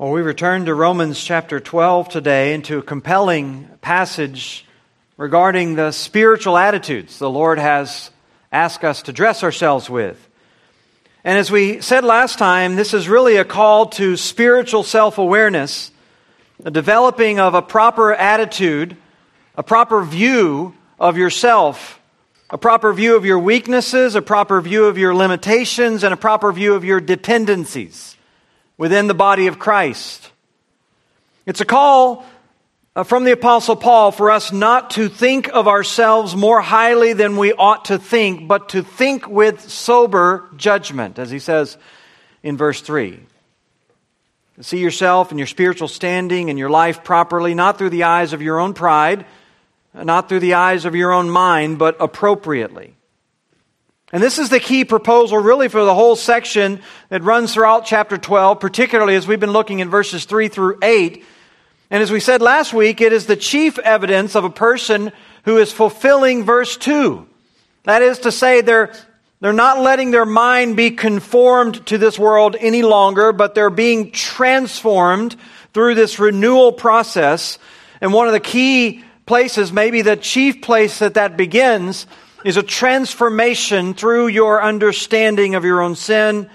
Well, we return to Romans chapter 12 today into a compelling passage regarding the spiritual attitudes the Lord has asked us to dress ourselves with. And as we said last time, this is really a call to spiritual self awareness, the developing of a proper attitude, a proper view of yourself, a proper view of your weaknesses, a proper view of your limitations, and a proper view of your dependencies within the body of Christ. It's a call uh, from the Apostle Paul for us not to think of ourselves more highly than we ought to think, but to think with sober judgment, as he says in verse 3. See yourself and your spiritual standing and your life properly, not through the eyes of your own pride, not through the eyes of your own mind, but appropriately. And this is the key proposal, really, for the whole section that runs throughout chapter 12, particularly as we've been looking in verses 3 through 8. And as we said last week, it is the chief evidence of a person who is fulfilling verse 2. That is to say, they're, they're not letting their mind be conformed to this world any longer, but they're being transformed through this renewal process. And one of the key places, maybe the chief place that that begins, is a transformation through your understanding of your own sin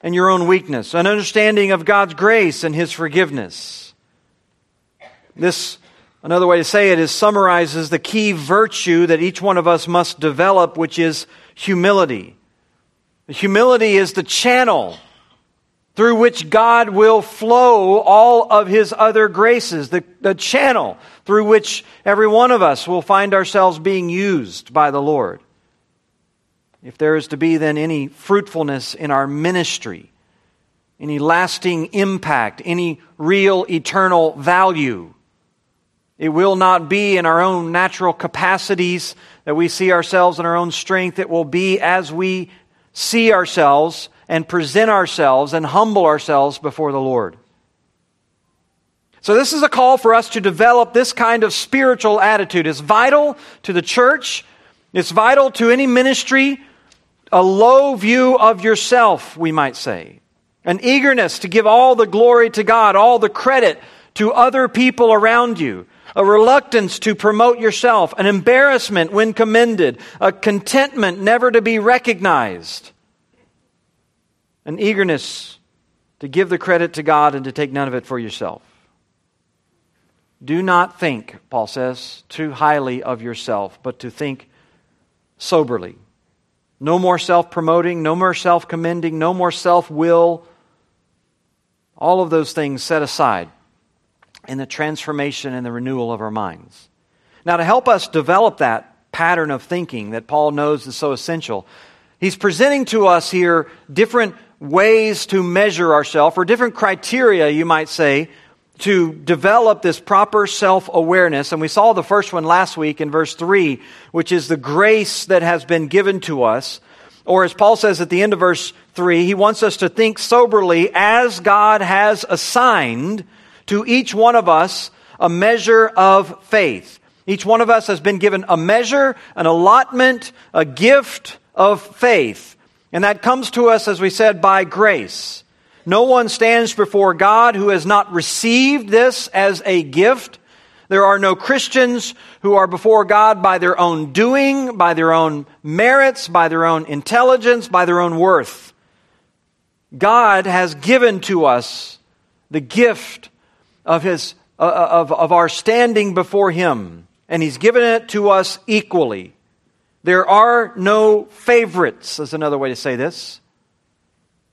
and your own weakness, an understanding of God's grace and His forgiveness. This, another way to say it, is summarizes the key virtue that each one of us must develop, which is humility. Humility is the channel through which God will flow all of His other graces, the, the channel through which every one of us will find ourselves being used by the Lord. If there is to be then any fruitfulness in our ministry, any lasting impact, any real eternal value, it will not be in our own natural capacities that we see ourselves in our own strength. It will be as we see ourselves and present ourselves and humble ourselves before the Lord. So, this is a call for us to develop this kind of spiritual attitude. It's vital to the church, it's vital to any ministry, a low view of yourself, we might say. An eagerness to give all the glory to God, all the credit to other people around you. A reluctance to promote yourself, an embarrassment when commended, a contentment never to be recognized an eagerness to give the credit to God and to take none of it for yourself. Do not think, Paul says, too highly of yourself, but to think soberly. No more self promoting, no more self commending, no more self will. All of those things set aside in the transformation and the renewal of our minds. Now, to help us develop that pattern of thinking that Paul knows is so essential, he's presenting to us here different ways to measure ourselves, or different criteria, you might say, to develop this proper self awareness. And we saw the first one last week in verse 3, which is the grace that has been given to us. Or as Paul says at the end of verse 3, he wants us to think soberly as God has assigned to each one of us a measure of faith. Each one of us has been given a measure, an allotment, a gift of faith. And that comes to us, as we said, by grace. No one stands before God who has not received this as a gift. There are no Christians who are before God by their own doing, by their own merits, by their own intelligence, by their own worth. God has given to us the gift of, his, uh, of, of our standing before Him, and He's given it to us equally. There are no favorites, is another way to say this.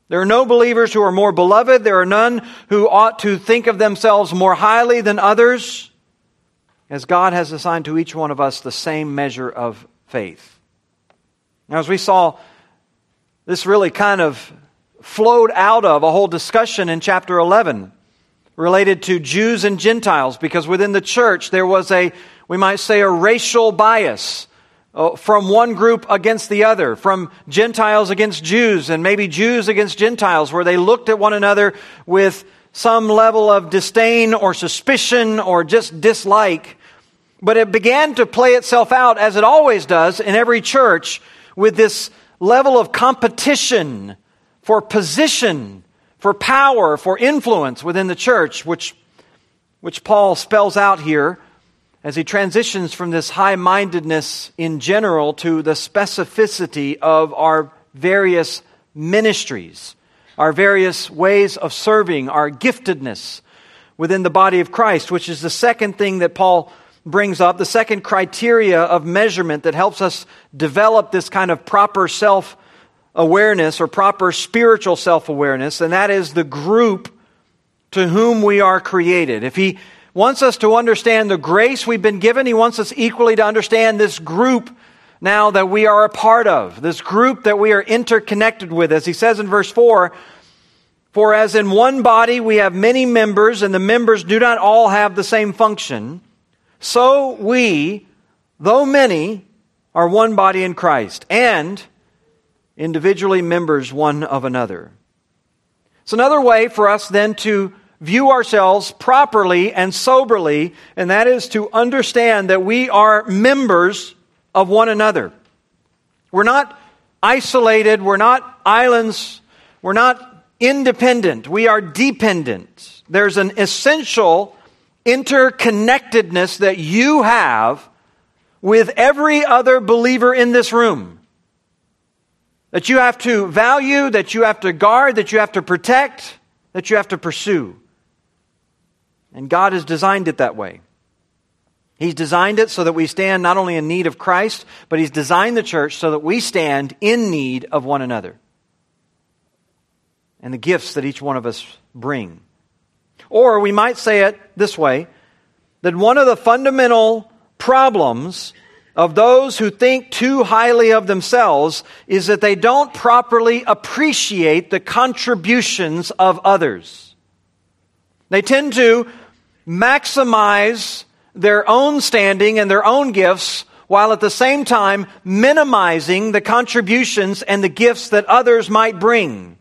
There are no believers who are more beloved. There are none who ought to think of themselves more highly than others, as God has assigned to each one of us the same measure of faith. Now, as we saw, this really kind of flowed out of a whole discussion in chapter 11 related to Jews and Gentiles, because within the church there was a, we might say, a racial bias Oh, from one group against the other, from Gentiles against Jews, and maybe Jews against Gentiles, where they looked at one another with some level of disdain or suspicion or just dislike. But it began to play itself out, as it always does in every church, with this level of competition for position, for power, for influence within the church, which, which Paul spells out here as he transitions from this high mindedness in general to the specificity of our various ministries, our various ways of serving, our giftedness within the body of Christ, which is the second thing that Paul brings up, the second criteria of measurement that helps us develop this kind of proper self awareness or proper spiritual self awareness, and that is the group to whom we are created. If he wants us to understand the grace we've been given, he wants us equally to understand this group now that we are a part of, this group that we are interconnected with. As he says in verse 4, for as in one body we have many members, and the members do not all have the same function, so we, though many, are one body in Christ, and individually members one of another. It's another way for us then to view ourselves properly and soberly, and that is to understand that we are members of one another. We're not isolated, we're not islands, we're not independent, we are dependent. There's an essential interconnectedness that you have with every other believer in this room. That you have to value, that you have to guard, that you have to protect, that you have to pursue. And God has designed it that way. He's designed it so that we stand not only in need of Christ, but He's designed the church so that we stand in need of one another and the gifts that each one of us bring. Or we might say it this way that one of the fundamental problems of those who think too highly of themselves is that they don't properly appreciate the contributions of others. They tend to maximize their own standing and their own gifts while at the same time minimizing the contributions and the gifts that others might bring.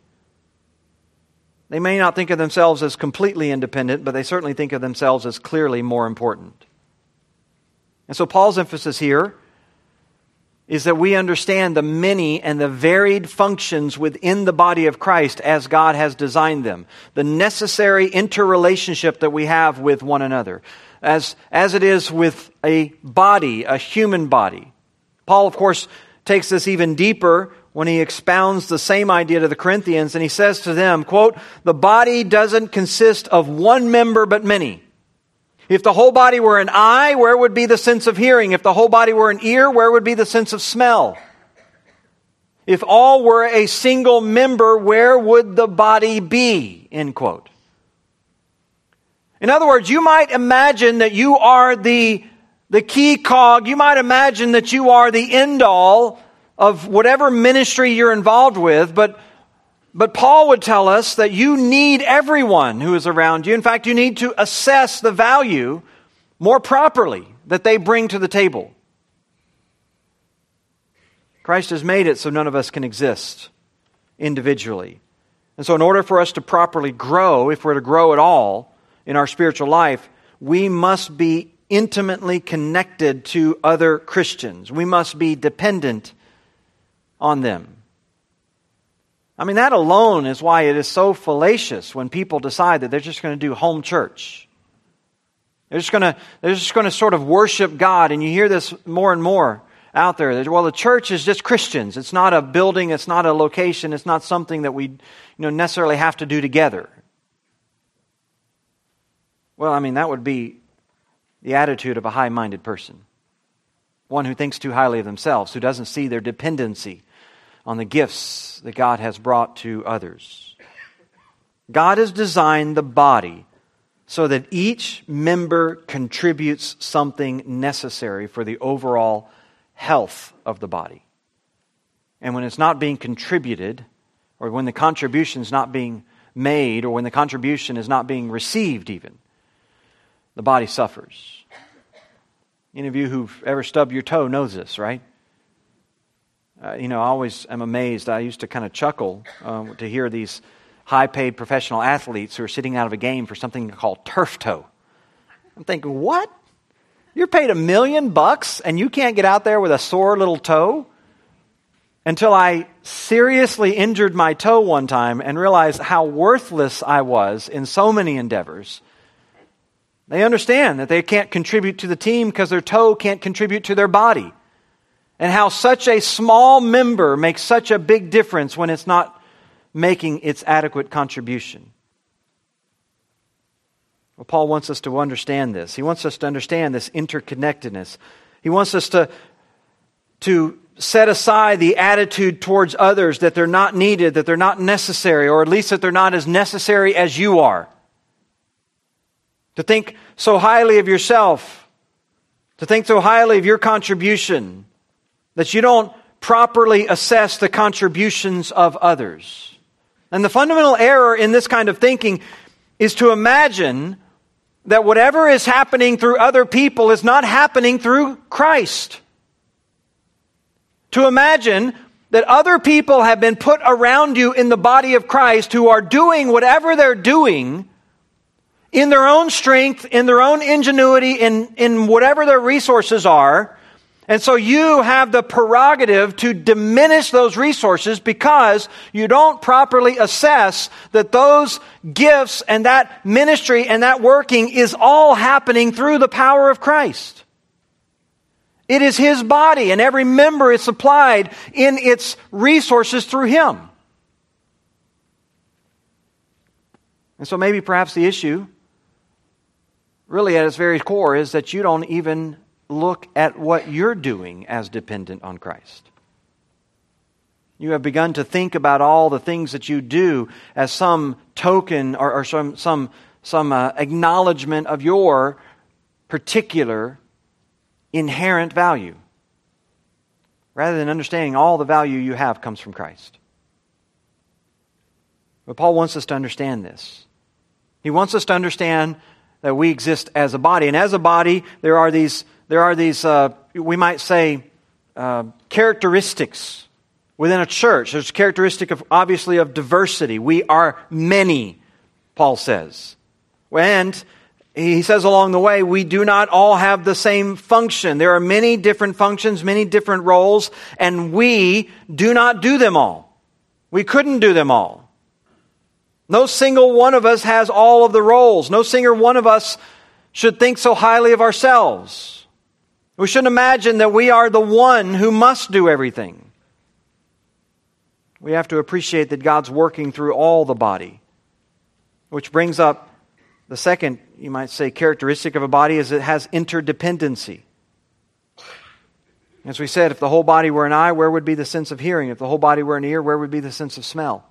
They may not think of themselves as completely independent, but they certainly think of themselves as clearly more important. And so Paul's emphasis here is that we understand the many and the varied functions within the body of Christ as God has designed them, the necessary interrelationship that we have with one another, as, as it is with a body, a human body. Paul, of course, takes this even deeper when he expounds the same idea to the Corinthians and he says to them, quote, the body doesn't consist of one member but many. If the whole body were an eye, where would be the sense of hearing? If the whole body were an ear, where would be the sense of smell? If all were a single member, where would the body be? End quote. In other words, you might imagine that you are the, the key cog. You might imagine that you are the end all of whatever ministry you're involved with, but but Paul would tell us that you need everyone who is around you. In fact, you need to assess the value more properly that they bring to the table. Christ has made it so none of us can exist individually. And so, in order for us to properly grow, if we're to grow at all in our spiritual life, we must be intimately connected to other Christians. We must be dependent on them. I mean, that alone is why it is so fallacious when people decide that they're just going to do home church. They're just going to, they're just going to sort of worship God. And you hear this more and more out there. Well, the church is just Christians. It's not a building. It's not a location. It's not something that we you know, necessarily have to do together. Well, I mean, that would be the attitude of a high minded person. One who thinks too highly of themselves, who doesn't see their dependency on the gifts that God has brought to others. God has designed the body so that each member contributes something necessary for the overall health of the body. And when it's not being contributed, or when the contribution is not being made, or when the contribution is not being received, even, the body suffers. Any of you who've ever stubbed your toe knows this, right? Uh, you know, I always am amazed. I used to kind of chuckle um, to hear these high paid professional athletes who are sitting out of a game for something called turf toe. I'm thinking, what? You're paid a million bucks and you can't get out there with a sore little toe? until I seriously injured my toe one time and realized how worthless I was in so many endeavors. They understand that they can't contribute to the team because their toe can't contribute to their body. And how such a small member makes such a big difference when it's not making its adequate contribution. Well, Paul wants us to understand this. He wants us to understand this interconnectedness. He wants us to, to set aside the attitude towards others that they're not needed, that they're not necessary, or at least that they're not as necessary as you are. To think so highly of yourself, to think so highly of your contribution, that you don't properly assess the contributions of others. And the fundamental error in this kind of thinking is to imagine that whatever is happening through other people is not happening through Christ. To imagine that other people have been put around you in the body of Christ who are doing whatever they're doing in their own strength, in their own ingenuity, in, in whatever their resources are. And so you have the prerogative to diminish those resources because you don't properly assess that those gifts and that ministry and that working is all happening through the power of Christ. It is His body, and every member is supplied in its resources through Him. And so maybe perhaps the issue, really at its very core, is that you don't even look at what you're doing as dependent on Christ. You have begun to think about all the things that you do as some token or, or some, some, some uh, acknowledgement of your particular inherent value, rather than understanding all the value you have comes from Christ. But Paul wants us to understand this. He wants us to understand that we exist as a body. And as a body, there are these, there are these uh, we might say, uh, characteristics within a church. There's a characteristic of, obviously, of diversity. We are many, Paul says. And he says along the way, we do not all have the same function. There are many different functions, many different roles, and we do not do them all. We couldn't do them all. No single one of us has all of the roles. No single one of us should think so highly of ourselves. We shouldn't imagine that we are the one who must do everything. We have to appreciate that God's working through all the body, which brings up the second, you might say, characteristic of a body is it has interdependency. As we said, if the whole body were an eye, where would be the sense of hearing? If the whole body were an ear, where would be the sense of smell?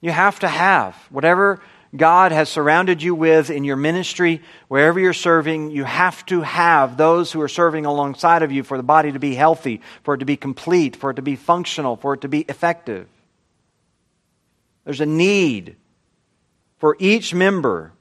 You have to have whatever God has surrounded you with in your ministry, wherever you're serving, you have to have those who are serving alongside of you for the body to be healthy, for it to be complete, for it to be functional, for it to be effective. There's a need for each member,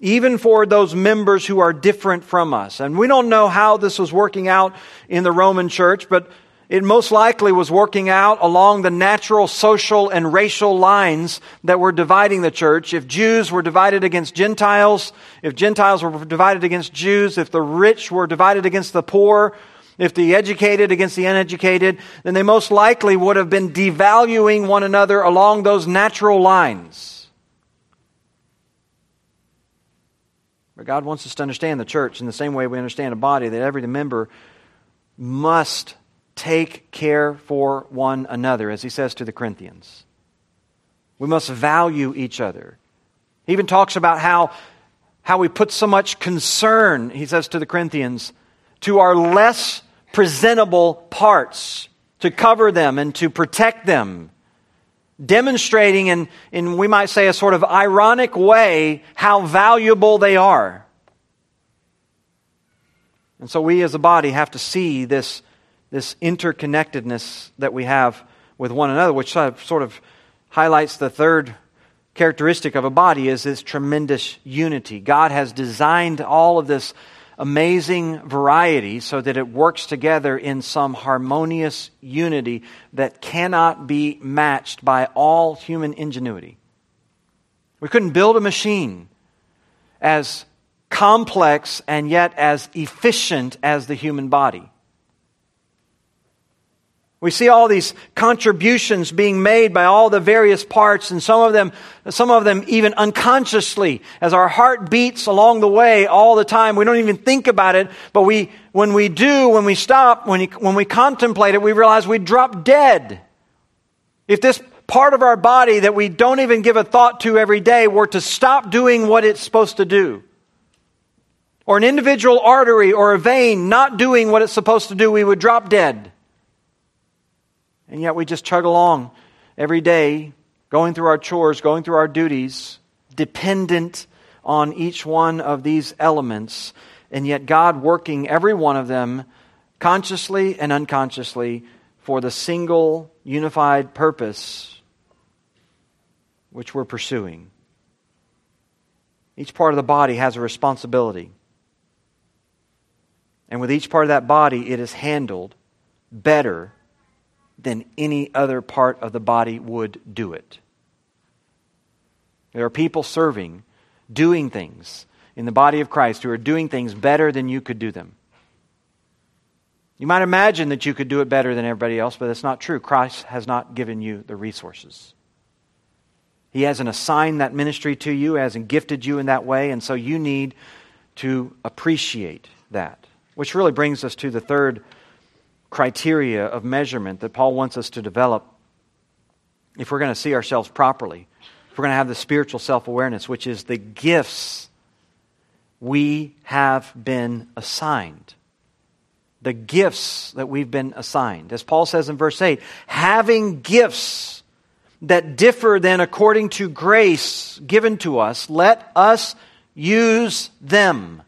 even for those members who are different from us. And we don't know how this was working out in the Roman church, but it most likely was working out along the natural social and racial lines that were dividing the church. If Jews were divided against Gentiles, if Gentiles were divided against Jews, if the rich were divided against the poor, if the educated against the uneducated, then they most likely would have been devaluing one another along those natural lines. But God wants us to understand the church in the same way we understand a body, that every member must take care for one another, as he says to the Corinthians. We must value each other. He even talks about how, how we put so much concern, he says to the Corinthians, to our less presentable parts, to cover them and to protect them demonstrating in, in, we might say, a sort of ironic way how valuable they are. And so we as a body have to see this, this interconnectedness that we have with one another, which sort of highlights the third characteristic of a body is this tremendous unity. God has designed all of this amazing variety so that it works together in some harmonious unity that cannot be matched by all human ingenuity. We couldn't build a machine as complex and yet as efficient as the human body. We see all these contributions being made by all the various parts, and some of them, some of them even unconsciously, as our heart beats along the way all the time. We don't even think about it, but we, when we do, when we stop, when, when we contemplate it, we realize we drop dead. If this part of our body that we don't even give a thought to every day were to stop doing what it's supposed to do, or an individual artery or a vein not doing what it's supposed to do, we would drop dead. And yet we just chug along every day, going through our chores, going through our duties, dependent on each one of these elements, and yet God working every one of them consciously and unconsciously for the single unified purpose which we're pursuing. Each part of the body has a responsibility. And with each part of that body, it is handled better than any other part of the body would do it. There are people serving, doing things in the body of Christ who are doing things better than you could do them. You might imagine that you could do it better than everybody else, but it's not true. Christ has not given you the resources. He hasn't assigned that ministry to you, hasn't gifted you in that way, and so you need to appreciate that. Which really brings us to the third criteria of measurement that Paul wants us to develop if we're going to see ourselves properly, if we're going to have the spiritual self awareness, which is the gifts we have been assigned. The gifts that we've been assigned. As Paul says in verse 8, having gifts that differ then according to grace given to us, let us use them.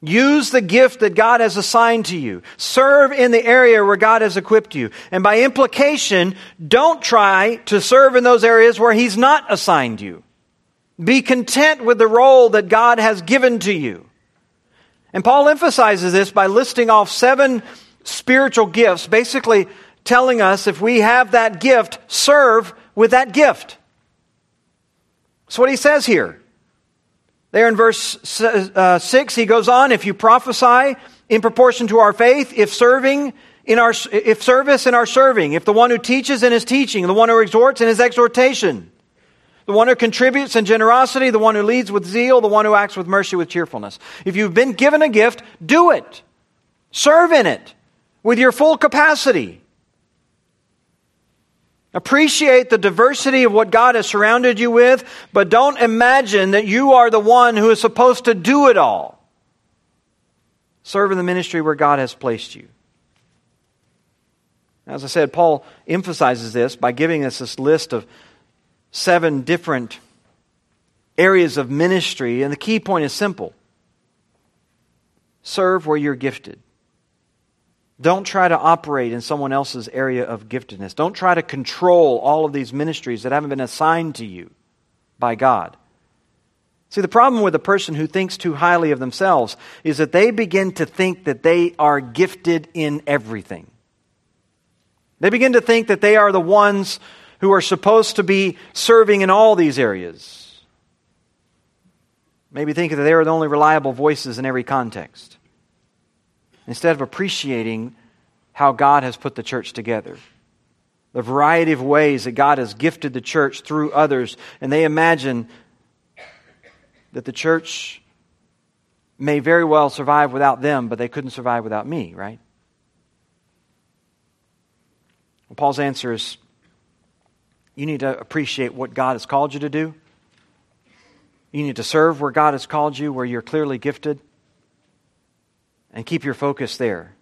Use the gift that God has assigned to you. Serve in the area where God has equipped you. And by implication, don't try to serve in those areas where He's not assigned you. Be content with the role that God has given to you. And Paul emphasizes this by listing off seven spiritual gifts, basically telling us if we have that gift, serve with that gift. That's what he says here. There in verse uh, 6, he goes on, if you prophesy in proportion to our faith, if serving in our, if service in our serving, if the one who teaches in his teaching, the one who exhorts in his exhortation, the one who contributes in generosity, the one who leads with zeal, the one who acts with mercy with cheerfulness. If you've been given a gift, do it. Serve in it with your full capacity. Appreciate the diversity of what God has surrounded you with, but don't imagine that you are the one who is supposed to do it all. Serve in the ministry where God has placed you. As I said, Paul emphasizes this by giving us this list of seven different areas of ministry, and the key point is simple serve where you're gifted. Don't try to operate in someone else's area of giftedness. Don't try to control all of these ministries that haven't been assigned to you by God. See, the problem with a person who thinks too highly of themselves is that they begin to think that they are gifted in everything. They begin to think that they are the ones who are supposed to be serving in all these areas. Maybe think that they are the only reliable voices in every context instead of appreciating how God has put the church together. The variety of ways that God has gifted the church through others, and they imagine that the church may very well survive without them, but they couldn't survive without me, right? Well, Paul's answer is you need to appreciate what God has called you to do. You need to serve where God has called you, where you're clearly gifted and keep your focus there.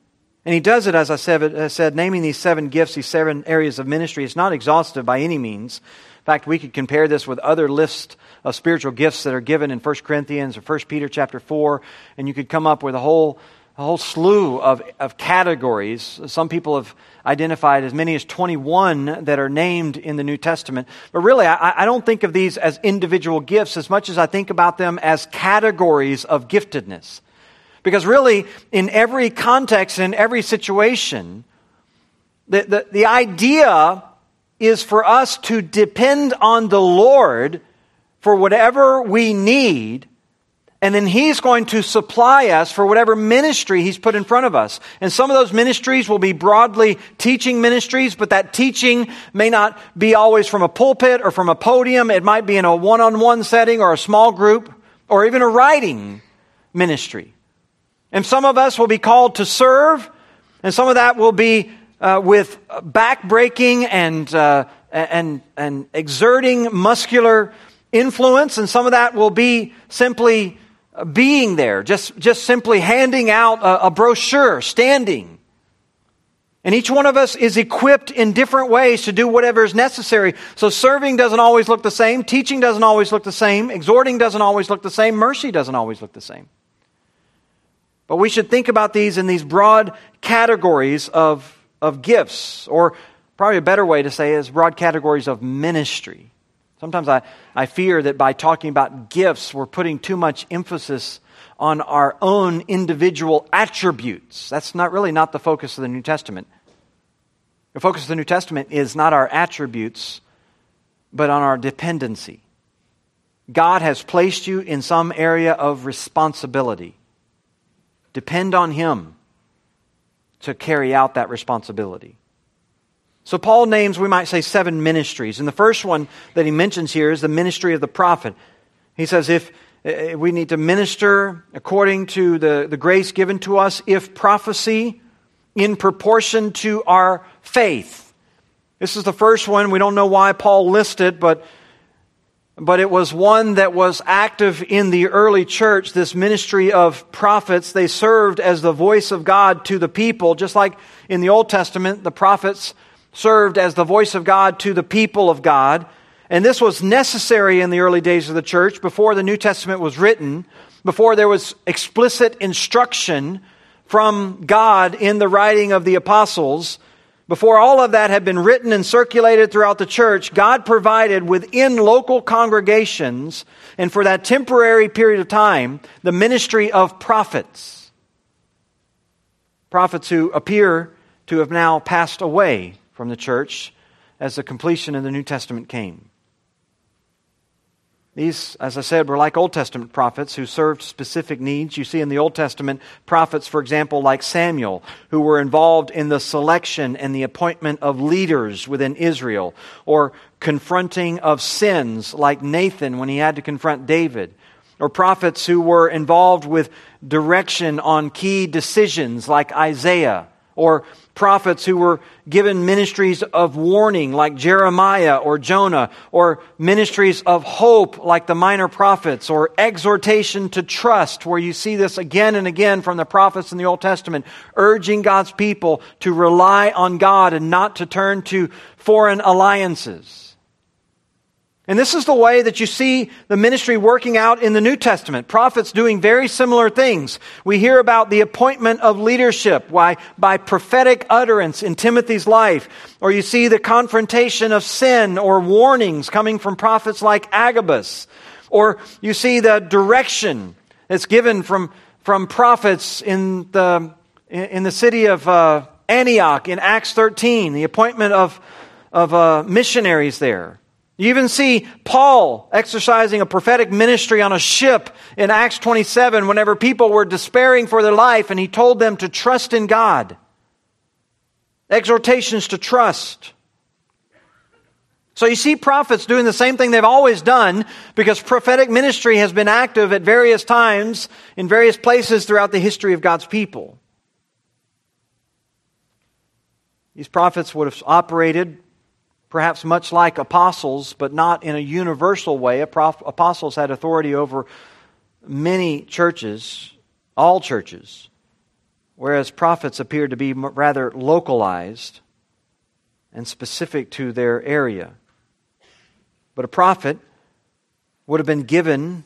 And he does it, as I said, I said, naming these seven gifts, these seven areas of ministry. It's not exhaustive by any means. In fact, we could compare this with other lists of spiritual gifts that are given in 1 Corinthians or 1 Peter chapter 4, and you could come up with a whole, a whole slew of, of categories. Some people have identified as many as 21 that are named in the New Testament. But really, I, I don't think of these as individual gifts as much as I think about them as categories of giftedness. Because really, in every context, and in every situation, the, the, the idea is for us to depend on the Lord for whatever we need, And then He's going to supply us for whatever ministry He's put in front of us. And some of those ministries will be broadly teaching ministries, but that teaching may not be always from a pulpit or from a podium. It might be in a one on one setting or a small group or even a writing ministry. And some of us will be called to serve, and some of that will be uh, with backbreaking and, uh, and, and exerting muscular influence, and some of that will be simply being there, just, just simply handing out a, a brochure, standing. And each one of us is equipped in different ways to do whatever is necessary. So serving doesn't always look the same, teaching doesn't always look the same, exhorting doesn't always look the same, mercy doesn't always look the same. But we should think about these in these broad categories of, of gifts, or probably a better way to say is broad categories of ministry. Sometimes I, I fear that by talking about gifts, we're putting too much emphasis on our own individual attributes. That's not really not the focus of the New Testament. The focus of the New Testament is not our attributes, but on our dependency. God has placed you in some area of responsibility. Depend on Him to carry out that responsibility. So, Paul names, we might say, seven ministries. And the first one that he mentions here is the ministry of the prophet. He says, if eh, we need to minister according to the, the grace given to us, if prophecy in proportion to our faith. This is the first one. We don't know why Paul listed, but but it was one that was active in the early church, this ministry of prophets. They served as the voice of God to the people, just like in the Old Testament, the prophets served as the voice of God to the people of God. And this was necessary in the early days of the church before the New Testament was written, before there was explicit instruction from God in the writing of the apostles. Before all of that had been written and circulated throughout the church, God provided within local congregations, and for that temporary period of time, the ministry of prophets. Prophets who appear to have now passed away from the church as the completion of the New Testament came. These, as I said, were like Old Testament prophets who served specific needs. You see in the Old Testament prophets, for example, like Samuel, who were involved in the selection and the appointment of leaders within Israel, or confronting of sins, like Nathan when he had to confront David, or prophets who were involved with direction on key decisions, like Isaiah, or prophets who were given ministries of warning like Jeremiah or Jonah, or ministries of hope like the minor prophets, or exhortation to trust, where you see this again and again from the prophets in the Old Testament, urging God's people to rely on God and not to turn to foreign alliances. And this is the way that you see the ministry working out in the New Testament. Prophets doing very similar things. We hear about the appointment of leadership why, by prophetic utterance in Timothy's life. Or you see the confrontation of sin or warnings coming from prophets like Agabus. Or you see the direction that's given from, from prophets in the, in the city of uh, Antioch in Acts 13, the appointment of, of uh, missionaries there. You even see Paul exercising a prophetic ministry on a ship in Acts 27 whenever people were despairing for their life and he told them to trust in God. Exhortations to trust. So you see prophets doing the same thing they've always done because prophetic ministry has been active at various times in various places throughout the history of God's people. These prophets would have operated perhaps much like apostles, but not in a universal way. Apostles had authority over many churches, all churches, whereas prophets appeared to be rather localized and specific to their area. But a prophet would have been given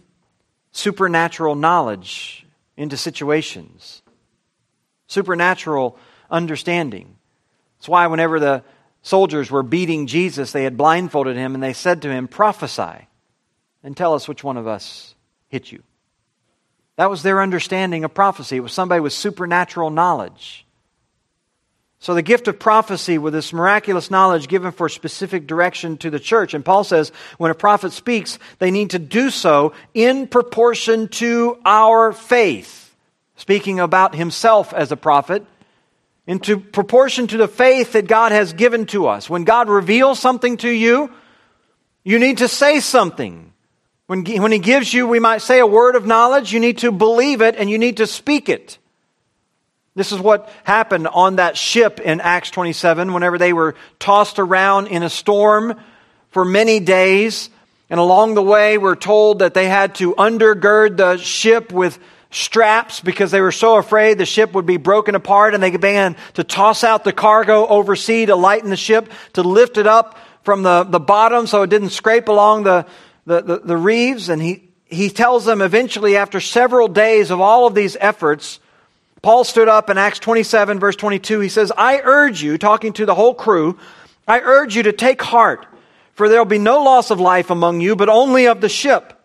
supernatural knowledge into situations, supernatural understanding. That's why whenever the soldiers were beating Jesus, they had blindfolded him, and they said to him, Prophesy and tell us which one of us hit you. That was their understanding of prophecy. It was somebody with supernatural knowledge. So, the gift of prophecy with this miraculous knowledge given for specific direction to the church. And Paul says when a prophet speaks, they need to do so in proportion to our faith. Speaking about himself as a prophet, into proportion to the faith that God has given to us. When God reveals something to you, you need to say something. When, when He gives you, we might say, a word of knowledge, you need to believe it and you need to speak it. This is what happened on that ship in Acts 27 whenever they were tossed around in a storm for many days. And along the way, we're told that they had to undergird the ship with straps because they were so afraid the ship would be broken apart. And they began to toss out the cargo overseas to lighten the ship, to lift it up from the, the bottom so it didn't scrape along the, the, the, the reefs. And he, he tells them eventually, after several days of all of these efforts, Paul stood up in Acts 27, verse 22. He says, I urge you, talking to the whole crew, I urge you to take heart, for there will be no loss of life among you, but only of the ship.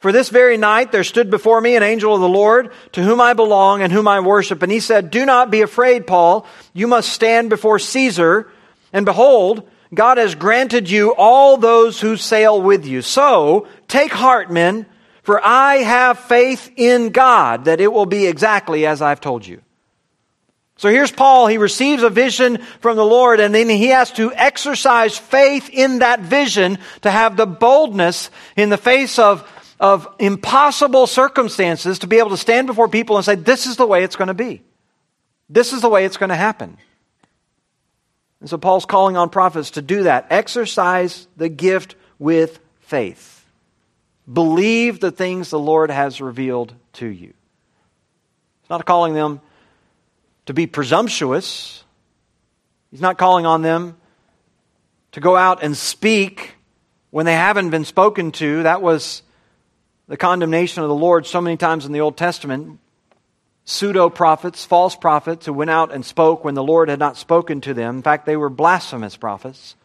For this very night there stood before me an angel of the Lord, to whom I belong and whom I worship. And he said, Do not be afraid, Paul. You must stand before Caesar. And behold, God has granted you all those who sail with you. So take heart, men. For I have faith in God that it will be exactly as I've told you. So here's Paul. He receives a vision from the Lord and then he has to exercise faith in that vision to have the boldness in the face of, of impossible circumstances to be able to stand before people and say, this is the way it's going to be. This is the way it's going to happen. And so Paul's calling on prophets to do that. Exercise the gift with faith. Believe the things the Lord has revealed to you. He's not calling them to be presumptuous. He's not calling on them to go out and speak when they haven't been spoken to. That was the condemnation of the Lord so many times in the Old Testament. Pseudo prophets, false prophets who went out and spoke when the Lord had not spoken to them. In fact, they were blasphemous prophets.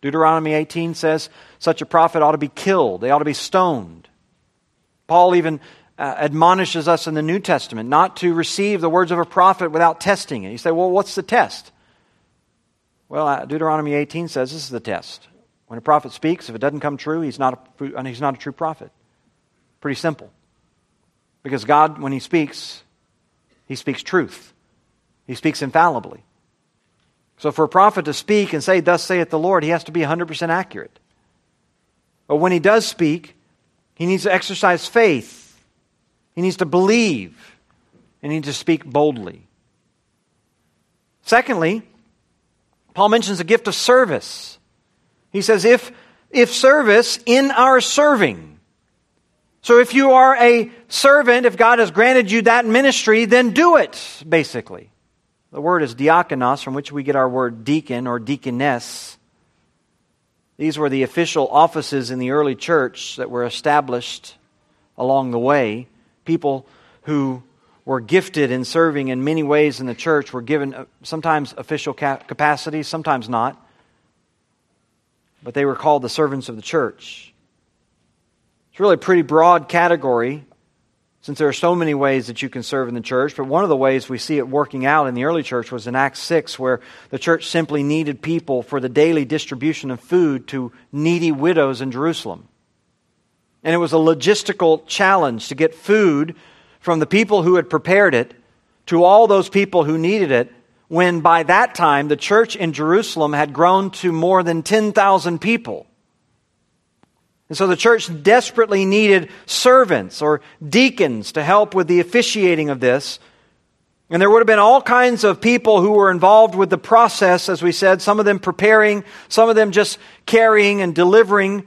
Deuteronomy 18 says such a prophet ought to be killed, they ought to be stoned. Paul even uh, admonishes us in the New Testament not to receive the words of a prophet without testing it. You say, well, what's the test? Well, uh, Deuteronomy 18 says this is the test. When a prophet speaks, if it doesn't come true, he's not a, he's not a true prophet. Pretty simple. Because God, when he speaks, he speaks truth, he speaks infallibly. So for a prophet to speak and say, Thus saith the Lord, he has to be 100% accurate. But when he does speak, he needs to exercise faith, he needs to believe, and he needs to speak boldly. Secondly, Paul mentions the gift of service. He says, if, if service in our serving. So if you are a servant, if God has granted you that ministry, then do it, basically. The word is diakonos, from which we get our word deacon or deaconess. These were the official offices in the early church that were established along the way. People who were gifted in serving in many ways in the church were given uh, sometimes official capacities, sometimes not. But they were called the servants of the church. It's really a pretty broad category since there are so many ways that you can serve in the church. But one of the ways we see it working out in the early church was in Acts 6, where the church simply needed people for the daily distribution of food to needy widows in Jerusalem. And it was a logistical challenge to get food from the people who had prepared it to all those people who needed it, when by that time the church in Jerusalem had grown to more than 10,000 people. And so the church desperately needed servants or deacons to help with the officiating of this. And there would have been all kinds of people who were involved with the process, as we said, some of them preparing, some of them just carrying and delivering.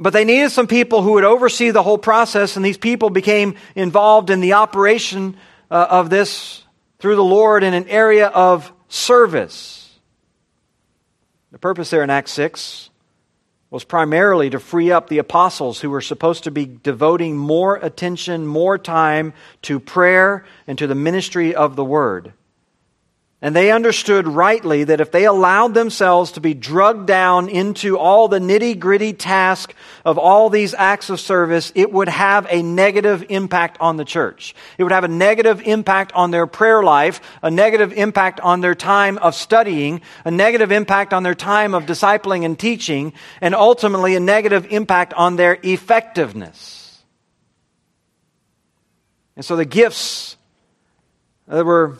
But they needed some people who would oversee the whole process, and these people became involved in the operation uh, of this through the Lord in an area of service. The purpose there in Acts 6 was primarily to free up the apostles who were supposed to be devoting more attention, more time to prayer and to the ministry of the word. And they understood rightly that if they allowed themselves to be drugged down into all the nitty gritty task of all these acts of service, it would have a negative impact on the church. It would have a negative impact on their prayer life, a negative impact on their time of studying, a negative impact on their time of discipling and teaching, and ultimately a negative impact on their effectiveness. And so the gifts that were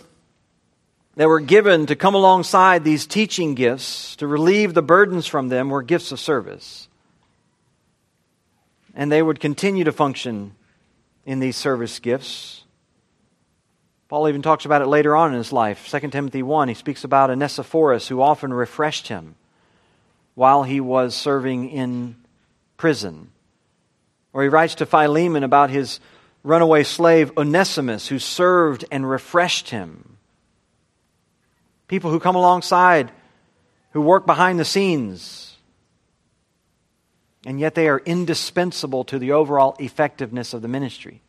that were given to come alongside these teaching gifts to relieve the burdens from them were gifts of service. And they would continue to function in these service gifts. Paul even talks about it later on in his life. 2 Timothy 1, he speaks about Onesiphorus who often refreshed him while he was serving in prison. Or he writes to Philemon about his runaway slave Onesimus who served and refreshed him people who come alongside, who work behind the scenes, and yet they are indispensable to the overall effectiveness of the ministry.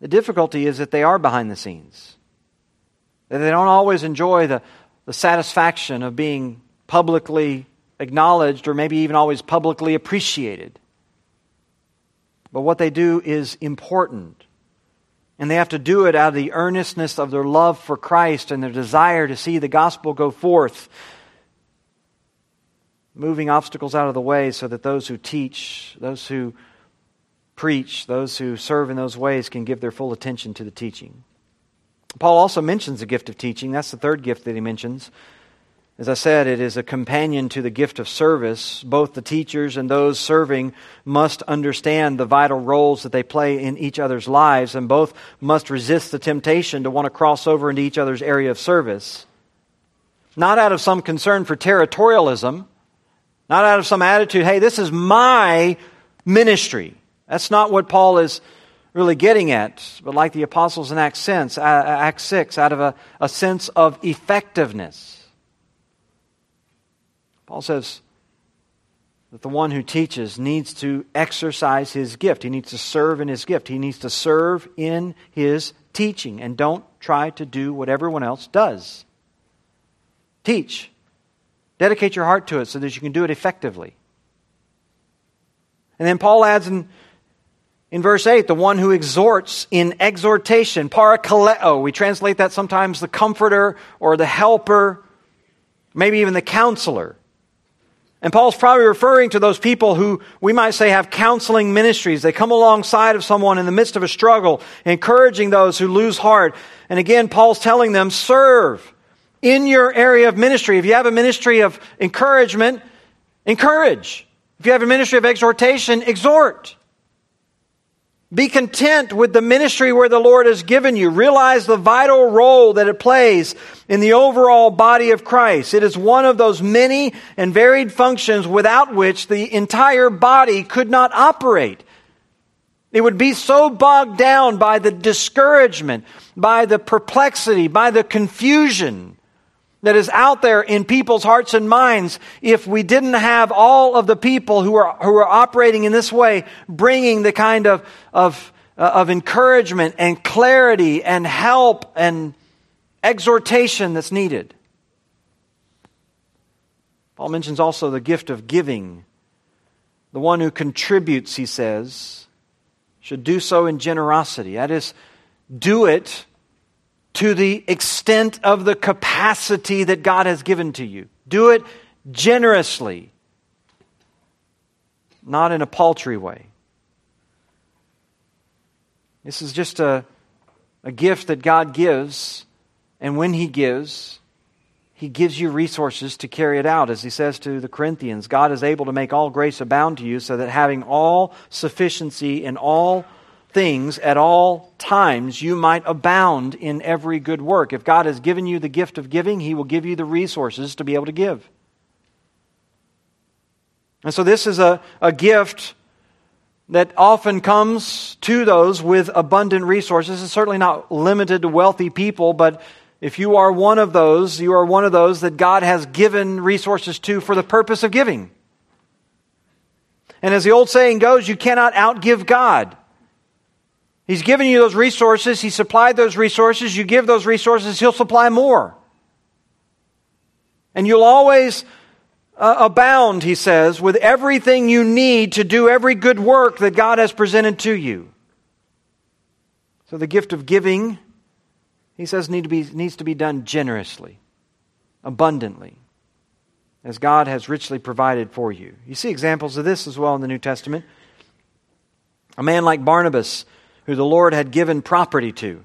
The difficulty is that they are behind the scenes, that they don't always enjoy the, the satisfaction of being publicly acknowledged or maybe even always publicly appreciated. But what they do is important. And they have to do it out of the earnestness of their love for Christ and their desire to see the gospel go forth, moving obstacles out of the way so that those who teach, those who preach, those who serve in those ways can give their full attention to the teaching. Paul also mentions the gift of teaching. That's the third gift that he mentions. As I said, it is a companion to the gift of service. Both the teachers and those serving must understand the vital roles that they play in each other's lives, and both must resist the temptation to want to cross over into each other's area of service. Not out of some concern for territorialism, not out of some attitude, hey, this is my ministry. That's not what Paul is really getting at, but like the apostles in Acts 6, uh, Acts 6 out of a, a sense of effectiveness. Paul says that the one who teaches needs to exercise his gift. He needs to serve in his gift. He needs to serve in his teaching. And don't try to do what everyone else does. Teach. Dedicate your heart to it so that you can do it effectively. And then Paul adds in, in verse 8, the one who exhorts in exhortation, parakaleo. We translate that sometimes the comforter or the helper, maybe even the counselor. And Paul's probably referring to those people who we might say have counseling ministries. They come alongside of someone in the midst of a struggle, encouraging those who lose heart. And again, Paul's telling them, serve in your area of ministry. If you have a ministry of encouragement, encourage. If you have a ministry of exhortation, exhort. Be content with the ministry where the Lord has given you. Realize the vital role that it plays in the overall body of Christ. It is one of those many and varied functions without which the entire body could not operate. It would be so bogged down by the discouragement, by the perplexity, by the confusion that is out there in people's hearts and minds if we didn't have all of the people who are, who are operating in this way bringing the kind of, of, uh, of encouragement and clarity and help and exhortation that's needed. Paul mentions also the gift of giving. The one who contributes, he says, should do so in generosity. That is, do it to the extent of the capacity that God has given to you. Do it generously, not in a paltry way. This is just a, a gift that God gives, and when He gives, He gives you resources to carry it out. As He says to the Corinthians, God is able to make all grace abound to you, so that having all sufficiency in all things at all times, you might abound in every good work. If God has given you the gift of giving, He will give you the resources to be able to give. And so, this is a, a gift that often comes to those with abundant resources. It's certainly not limited to wealthy people, but if you are one of those, you are one of those that God has given resources to for the purpose of giving. And as the old saying goes, you cannot outgive God. He's given you those resources, He supplied those resources, you give those resources, He'll supply more. And you'll always uh, abound, he says, with everything you need to do every good work that God has presented to you. So the gift of giving, he says, need to be, needs to be done generously, abundantly, as God has richly provided for you. You see examples of this as well in the New Testament. A man like Barnabas, who the Lord had given property to.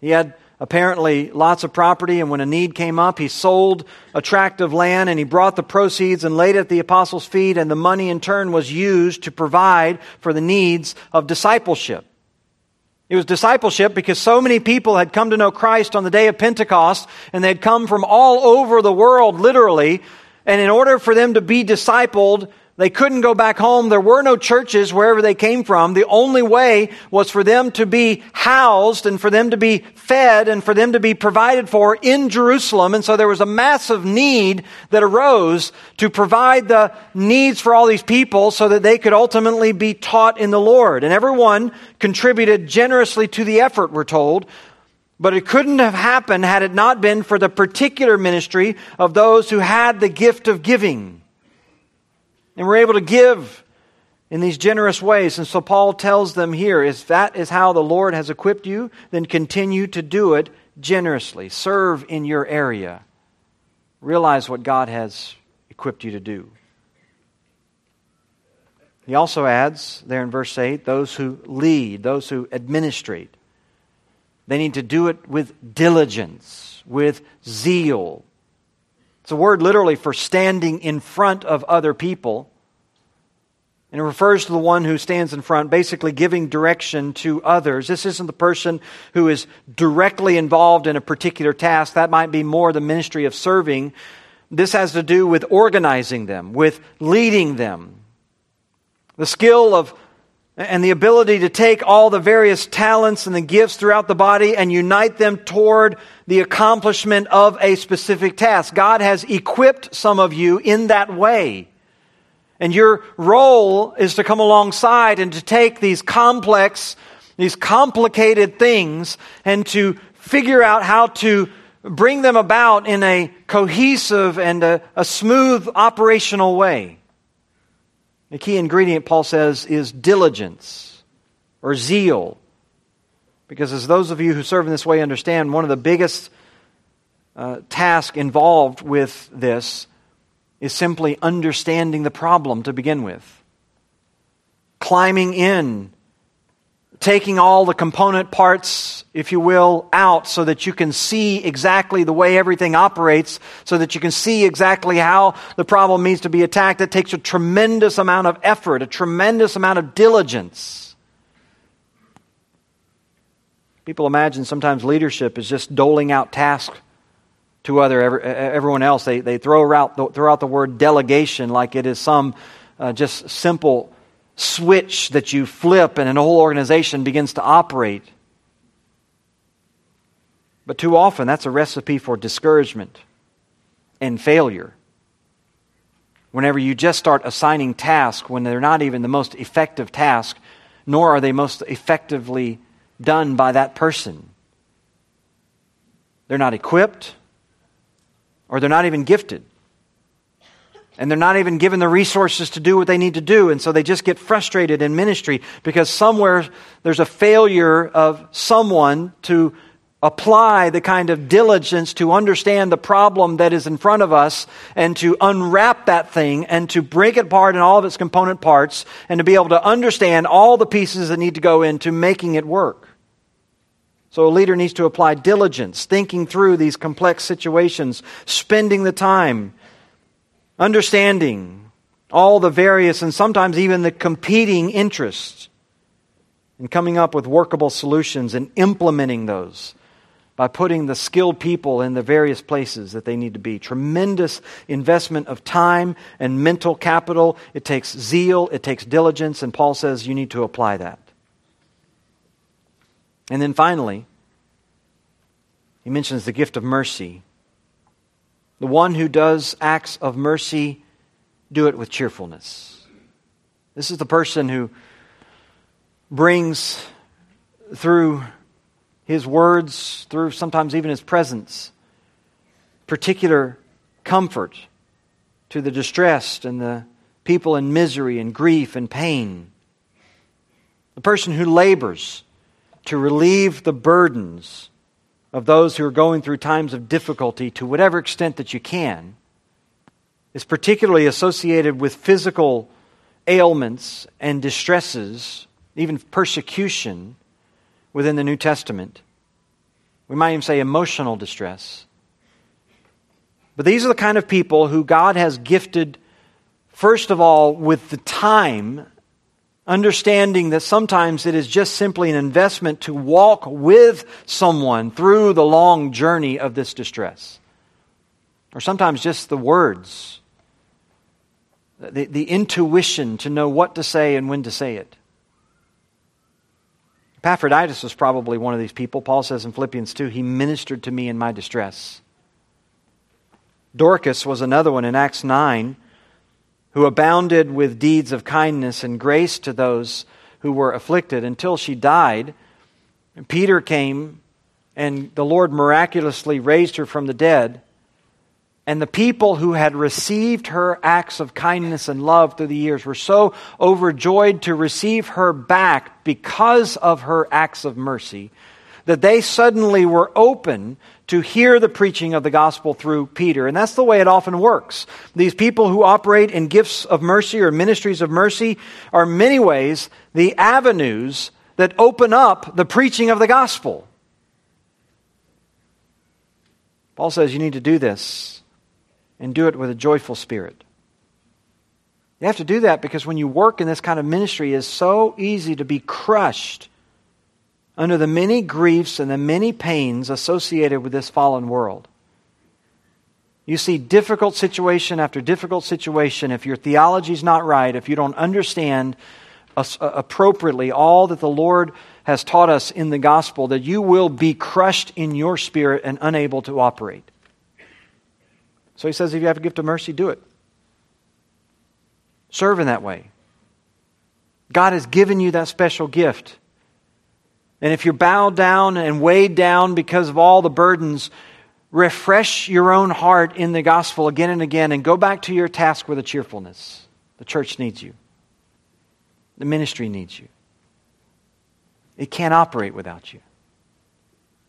He had apparently lots of property, and when a need came up, he sold a tract of land and he brought the proceeds and laid it at the apostles' feet, and the money in turn was used to provide for the needs of discipleship. It was discipleship because so many people had come to know Christ on the day of Pentecost, and they'd come from all over the world, literally. And in order for them to be discipled, they couldn't go back home. There were no churches wherever they came from. The only way was for them to be housed and for them to be fed and for them to be provided for in Jerusalem. And so there was a massive need that arose to provide the needs for all these people so that they could ultimately be taught in the Lord. And everyone contributed generously to the effort, we're told. But it couldn't have happened had it not been for the particular ministry of those who had the gift of giving. And we're able to give in these generous ways. And so Paul tells them here if that is how the Lord has equipped you, then continue to do it generously. Serve in your area. Realize what God has equipped you to do. He also adds there in verse 8 those who lead, those who administrate. They need to do it with diligence, with zeal, it's a word literally for standing in front of other people. And it refers to the one who stands in front, basically giving direction to others. This isn't the person who is directly involved in a particular task. That might be more the ministry of serving. This has to do with organizing them, with leading them. The skill of and the ability to take all the various talents and the gifts throughout the body and unite them toward the accomplishment of a specific task. God has equipped some of you in that way. And your role is to come alongside and to take these complex, these complicated things and to figure out how to bring them about in a cohesive and a, a smooth operational way. The key ingredient, Paul says, is diligence or zeal. Because as those of you who serve in this way understand, one of the biggest uh, tasks involved with this is simply understanding the problem to begin with. Climbing in taking all the component parts, if you will, out so that you can see exactly the way everything operates, so that you can see exactly how the problem needs to be attacked. It takes a tremendous amount of effort, a tremendous amount of diligence. People imagine sometimes leadership is just doling out tasks to other everyone else. They, they throw, out the, throw out the word delegation like it is some uh, just simple switch that you flip and a whole organization begins to operate. But too often, that's a recipe for discouragement and failure. Whenever you just start assigning tasks when they're not even the most effective task, nor are they most effectively done by that person. They're not equipped, or they're not even gifted. And they're not even given the resources to do what they need to do. And so they just get frustrated in ministry because somewhere there's a failure of someone to apply the kind of diligence to understand the problem that is in front of us and to unwrap that thing and to break it apart in all of its component parts and to be able to understand all the pieces that need to go into making it work. So a leader needs to apply diligence, thinking through these complex situations, spending the time understanding all the various and sometimes even the competing interests, and coming up with workable solutions and implementing those by putting the skilled people in the various places that they need to be. Tremendous investment of time and mental capital. It takes zeal, it takes diligence, and Paul says you need to apply that. And then finally, he mentions the gift of mercy. The one who does acts of mercy, do it with cheerfulness. This is the person who brings through his words, through sometimes even his presence, particular comfort to the distressed and the people in misery and grief and pain. The person who labors to relieve the burdens of those who are going through times of difficulty to whatever extent that you can is particularly associated with physical ailments and distresses, even persecution within the New Testament. We might even say emotional distress. But these are the kind of people who God has gifted, first of all, with the time, understanding that sometimes it is just simply an investment to walk with someone through the long journey of this distress. Or sometimes just the words, the, the intuition to know what to say and when to say it. Epaphroditus was probably one of these people. Paul says in Philippians 2, he ministered to me in my distress. Dorcas was another one in Acts 9 who abounded with deeds of kindness and grace to those who were afflicted until she died. Peter came, and the Lord miraculously raised her from the dead. And the people who had received her acts of kindness and love through the years were so overjoyed to receive her back because of her acts of mercy that they suddenly were open to hear the preaching of the gospel through Peter. And that's the way it often works. These people who operate in gifts of mercy or ministries of mercy are, many ways, the avenues that open up the preaching of the gospel. Paul says you need to do this and do it with a joyful spirit. You have to do that because when you work in this kind of ministry, it's so easy to be crushed under the many griefs and the many pains associated with this fallen world. You see difficult situation after difficult situation. If your theology is not right, if you don't understand uh, appropriately all that the Lord has taught us in the gospel, that you will be crushed in your spirit and unable to operate. So he says, if you have a gift of mercy, do it. Serve in that way. God has given you that special gift. And if you're bowed down and weighed down because of all the burdens, refresh your own heart in the gospel again and again and go back to your task with a cheerfulness. The church needs you, the ministry needs you. It can't operate without you.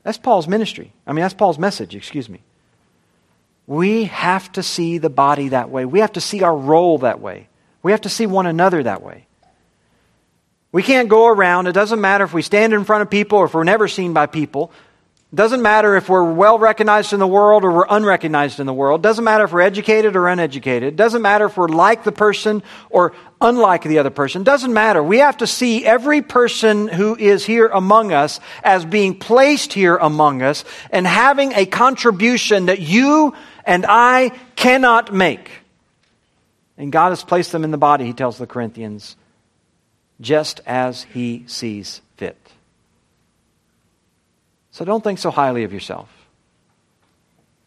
That's Paul's ministry. I mean, that's Paul's message, excuse me. We have to see the body that way. We have to see our role that way. We have to see one another that way. We can't go around. It doesn't matter if we stand in front of people or if we're never seen by people. It doesn't matter if we're well recognized in the world or we're unrecognized in the world. It doesn't matter if we're educated or uneducated. It doesn't matter if we're like the person or unlike the other person. It doesn't matter. We have to see every person who is here among us as being placed here among us and having a contribution that you and I cannot make. And God has placed them in the body, he tells the Corinthians, just as he sees fit. So don't think so highly of yourself.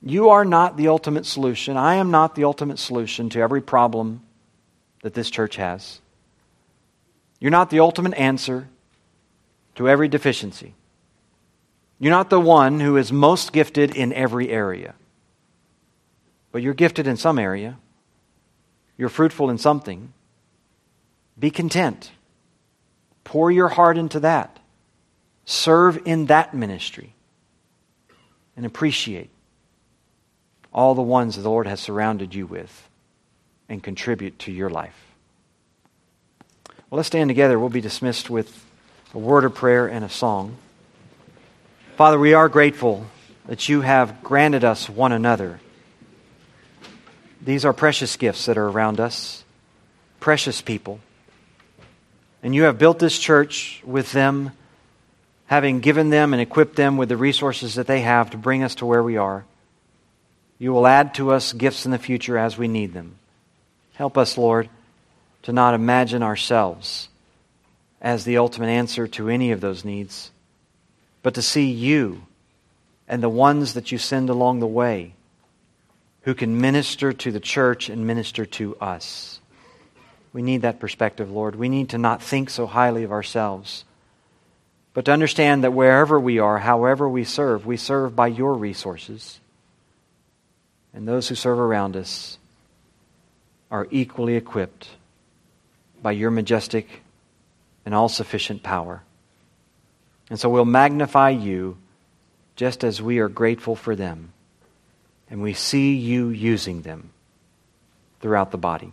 You are not the ultimate solution. I am not the ultimate solution to every problem that this church has. You're not the ultimate answer to every deficiency. You're not the one who is most gifted in every area. But you're gifted in some area. You're fruitful in something. Be content. Pour your heart into that. Serve in that ministry. And appreciate all the ones the Lord has surrounded you with and contribute to your life. Well, let's stand together. We'll be dismissed with a word of prayer and a song. Father, we are grateful that you have granted us one another. These are precious gifts that are around us, precious people. And you have built this church with them, having given them and equipped them with the resources that they have to bring us to where we are. You will add to us gifts in the future as we need them. Help us, Lord, to not imagine ourselves as the ultimate answer to any of those needs, but to see you and the ones that you send along the way who can minister to the church and minister to us. We need that perspective, Lord. We need to not think so highly of ourselves, but to understand that wherever we are, however we serve, we serve by your resources. And those who serve around us are equally equipped by your majestic and all sufficient power. And so we'll magnify you just as we are grateful for them. And we see you using them throughout the body.